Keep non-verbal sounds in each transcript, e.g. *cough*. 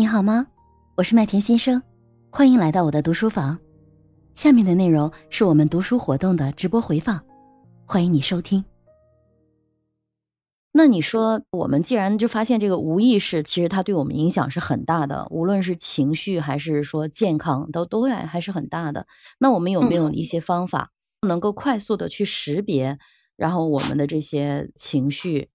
你好吗？我是麦田先生，欢迎来到我的读书房。下面的内容是我们读书活动的直播回放，欢迎你收听。那你说，我们既然就发现这个无意识，其实它对我们影响是很大的，无论是情绪还是说健康，都都会还是很大的。那我们有没有一些方法，能够快速的去识别，然后我们的这些情绪？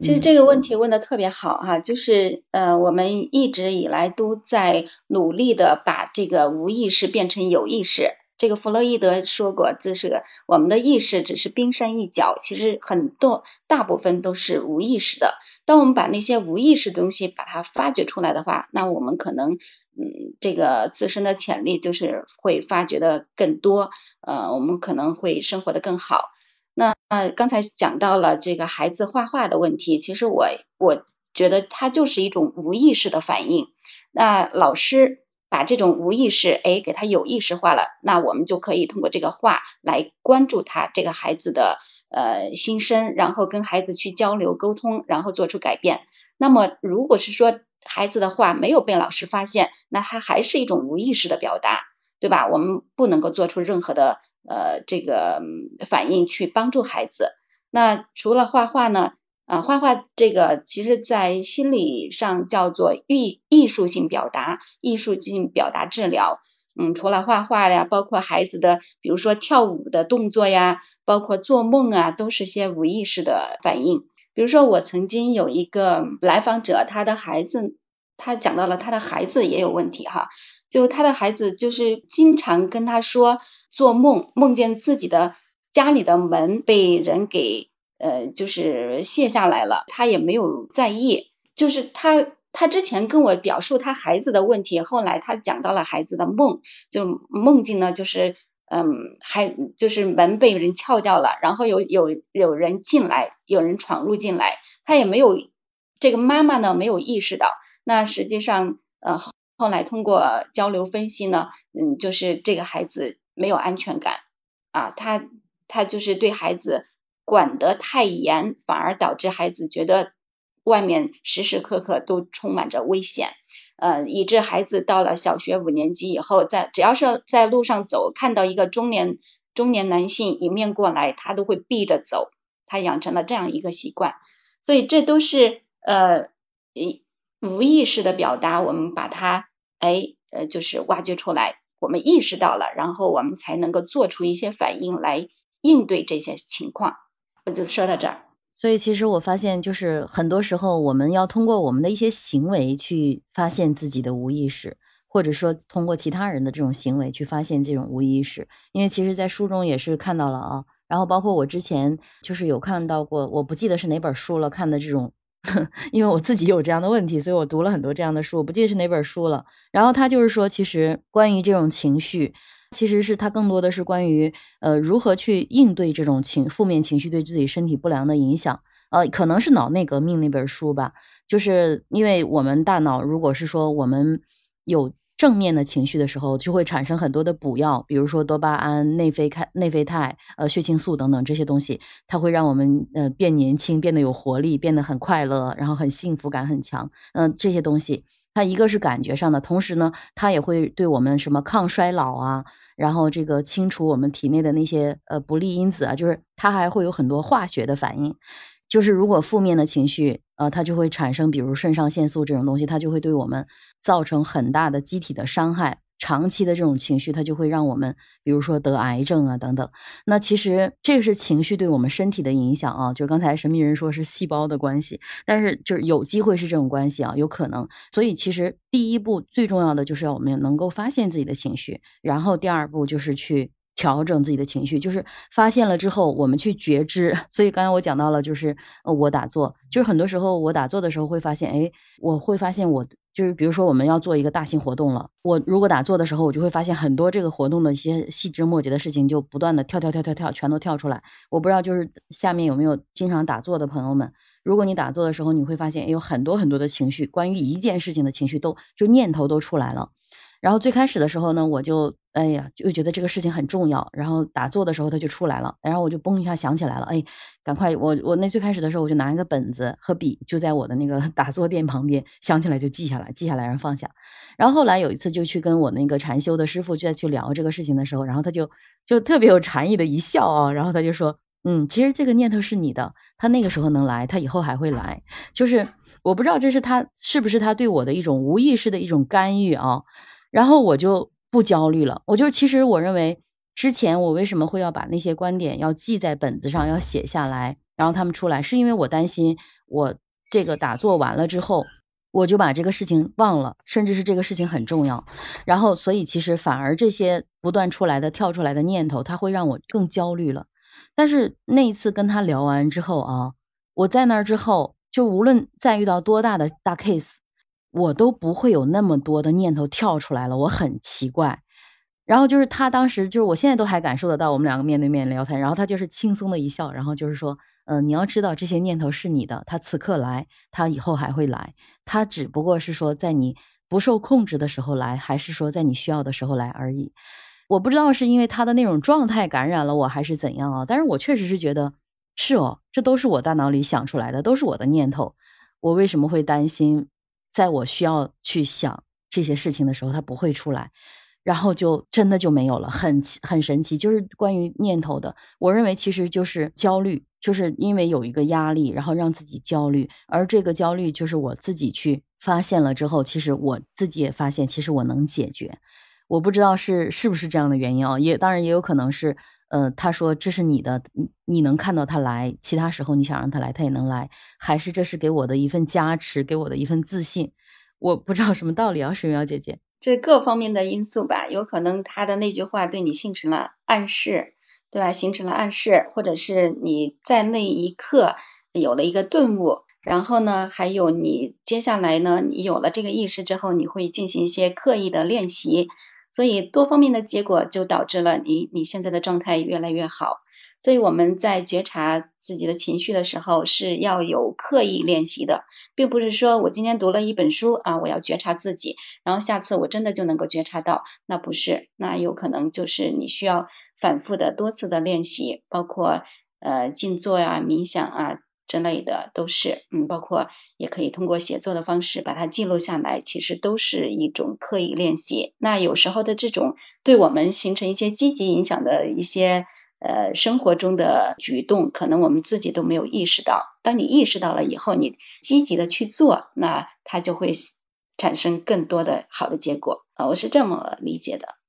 其实这个问题问的特别好哈，就是呃，我们一直以来都在努力的把这个无意识变成有意识。这个弗洛伊德说过，就是我们的意识只是冰山一角，其实很多大部分都是无意识的。当我们把那些无意识的东西把它发掘出来的话，那我们可能嗯，这个自身的潜力就是会发掘的更多，呃，我们可能会生活的更好。那刚才讲到了这个孩子画画的问题，其实我我觉得它就是一种无意识的反应。那老师把这种无意识哎给他有意识化了，那我们就可以通过这个画来关注他这个孩子的呃心声，然后跟孩子去交流沟通，然后做出改变。那么如果是说孩子的画没有被老师发现，那他还是一种无意识的表达，对吧？我们不能够做出任何的。呃，这个反应去帮助孩子。那除了画画呢？啊，画画这个其实在心理上叫做艺艺术性表达，艺术性表达治疗。嗯，除了画画呀，包括孩子的，比如说跳舞的动作呀，包括做梦啊，都是些无意识的反应。比如说，我曾经有一个来访者，他的孩子，他讲到了他的孩子也有问题哈，就他的孩子就是经常跟他说。做梦梦见自己的家里的门被人给呃就是卸下来了，他也没有在意。就是他他之前跟我表述他孩子的问题，后来他讲到了孩子的梦，就梦境呢就是嗯还就是门被人撬掉了，然后有有有人进来，有人闯入进来，他也没有这个妈妈呢没有意识到。那实际上呃后来通过交流分析呢，嗯就是这个孩子。没有安全感啊，他他就是对孩子管得太严，反而导致孩子觉得外面时时刻刻都充满着危险，呃，以致孩子到了小学五年级以后，在只要是在路上走，看到一个中年中年男性迎面过来，他都会避着走，他养成了这样一个习惯，所以这都是呃一无意识的表达，我们把它哎呃就是挖掘出来。我们意识到了，然后我们才能够做出一些反应来应对这些情况。我就说到这儿。所以其实我发现，就是很多时候我们要通过我们的一些行为去发现自己的无意识，或者说通过其他人的这种行为去发现这种无意识。因为其实，在书中也是看到了啊，然后包括我之前就是有看到过，我不记得是哪本书了，看的这种。因为我自己有这样的问题，所以我读了很多这样的书，我不记得是哪本书了。然后他就是说，其实关于这种情绪，其实是他更多的是关于呃如何去应对这种情负面情绪对自己身体不良的影响。呃，可能是脑内革命那本书吧，就是因为我们大脑如果是说我们有。正面的情绪的时候，就会产生很多的补药，比如说多巴胺、内啡肽、内啡肽、呃血清素等等这些东西，它会让我们呃变年轻、变得有活力、变得很快乐，然后很幸福感很强。嗯，这些东西它一个是感觉上的，同时呢，它也会对我们什么抗衰老啊，然后这个清除我们体内的那些呃不利因子啊，就是它还会有很多化学的反应。就是如果负面的情绪，呃，它就会产生，比如肾上腺素这种东西，它就会对我们造成很大的机体的伤害。长期的这种情绪，它就会让我们，比如说得癌症啊等等。那其实这个是情绪对我们身体的影响啊。就刚才神秘人说是细胞的关系，但是就是有机会是这种关系啊，有可能。所以其实第一步最重要的就是要我们能够发现自己的情绪，然后第二步就是去。调整自己的情绪，就是发现了之后，我们去觉知。*laughs* 所以刚才我讲到了，就是，我打坐，就是很多时候我打坐的时候会发现，哎，我会发现我就是，比如说我们要做一个大型活动了，我如果打坐的时候，我就会发现很多这个活动的一些细枝末节的事情，就不断的跳跳跳跳跳，全都跳出来。我不知道就是下面有没有经常打坐的朋友们，如果你打坐的时候，你会发现有很多很多的情绪，关于一件事情的情绪都就念头都出来了。然后最开始的时候呢，我就哎呀，就觉得这个事情很重要。然后打坐的时候，它就出来了。然后我就嘣一下想起来了，哎，赶快！我我那最开始的时候，我就拿一个本子和笔，就在我的那个 *laughs* 打坐垫旁边，想起来就记下来，记下来然后放下。然后后来有一次就去跟我那个禅修的师傅再去聊这个事情的时候，然后他就就特别有禅意的一笑啊，然后他就说，嗯，其实这个念头是你的，他那个时候能来，他以后还会来。就是我不知道这是他是不是他对我的一种无意识的一种干预啊。然后我就不焦虑了。我就其实我认为，之前我为什么会要把那些观点要记在本子上，要写下来，然后他们出来，是因为我担心我这个打坐完了之后，我就把这个事情忘了，甚至是这个事情很重要。然后，所以其实反而这些不断出来的、跳出来的念头，它会让我更焦虑了。但是那一次跟他聊完之后啊，我在那儿之后，就无论再遇到多大的大 case。我都不会有那么多的念头跳出来了，我很奇怪。然后就是他当时就是我现在都还感受得到，我们两个面对面聊天，然后他就是轻松的一笑，然后就是说，嗯，你要知道这些念头是你的，他此刻来，他以后还会来，他只不过是说在你不受控制的时候来，还是说在你需要的时候来而已。我不知道是因为他的那种状态感染了我还是怎样啊，但是我确实是觉得是哦，这都是我大脑里想出来的，都是我的念头，我为什么会担心？在我需要去想这些事情的时候，它不会出来，然后就真的就没有了，很很神奇。就是关于念头的，我认为其实就是焦虑，就是因为有一个压力，然后让自己焦虑，而这个焦虑就是我自己去发现了之后，其实我自己也发现，其实我能解决。我不知道是是不是这样的原因啊？也当然也有可能是。呃，他说这是你的，你能看到他来，其他时候你想让他来，他也能来，还是这是给我的一份加持，给我的一份自信，我不知道什么道理啊，水苗姐姐，这各方面的因素吧，有可能他的那句话对你形成了暗示，对吧？形成了暗示，或者是你在那一刻有了一个顿悟，然后呢，还有你接下来呢，你有了这个意识之后，你会进行一些刻意的练习。所以多方面的结果就导致了你你现在的状态越来越好。所以我们在觉察自己的情绪的时候是要有刻意练习的，并不是说我今天读了一本书啊，我要觉察自己，然后下次我真的就能够觉察到，那不是，那有可能就是你需要反复的多次的练习，包括呃静坐呀、冥想啊。之类的都是，嗯，包括也可以通过写作的方式把它记录下来，其实都是一种刻意练习。那有时候的这种对我们形成一些积极影响的一些呃生活中的举动，可能我们自己都没有意识到。当你意识到了以后，你积极的去做，那它就会产生更多的好的结果啊，我是这么理解的。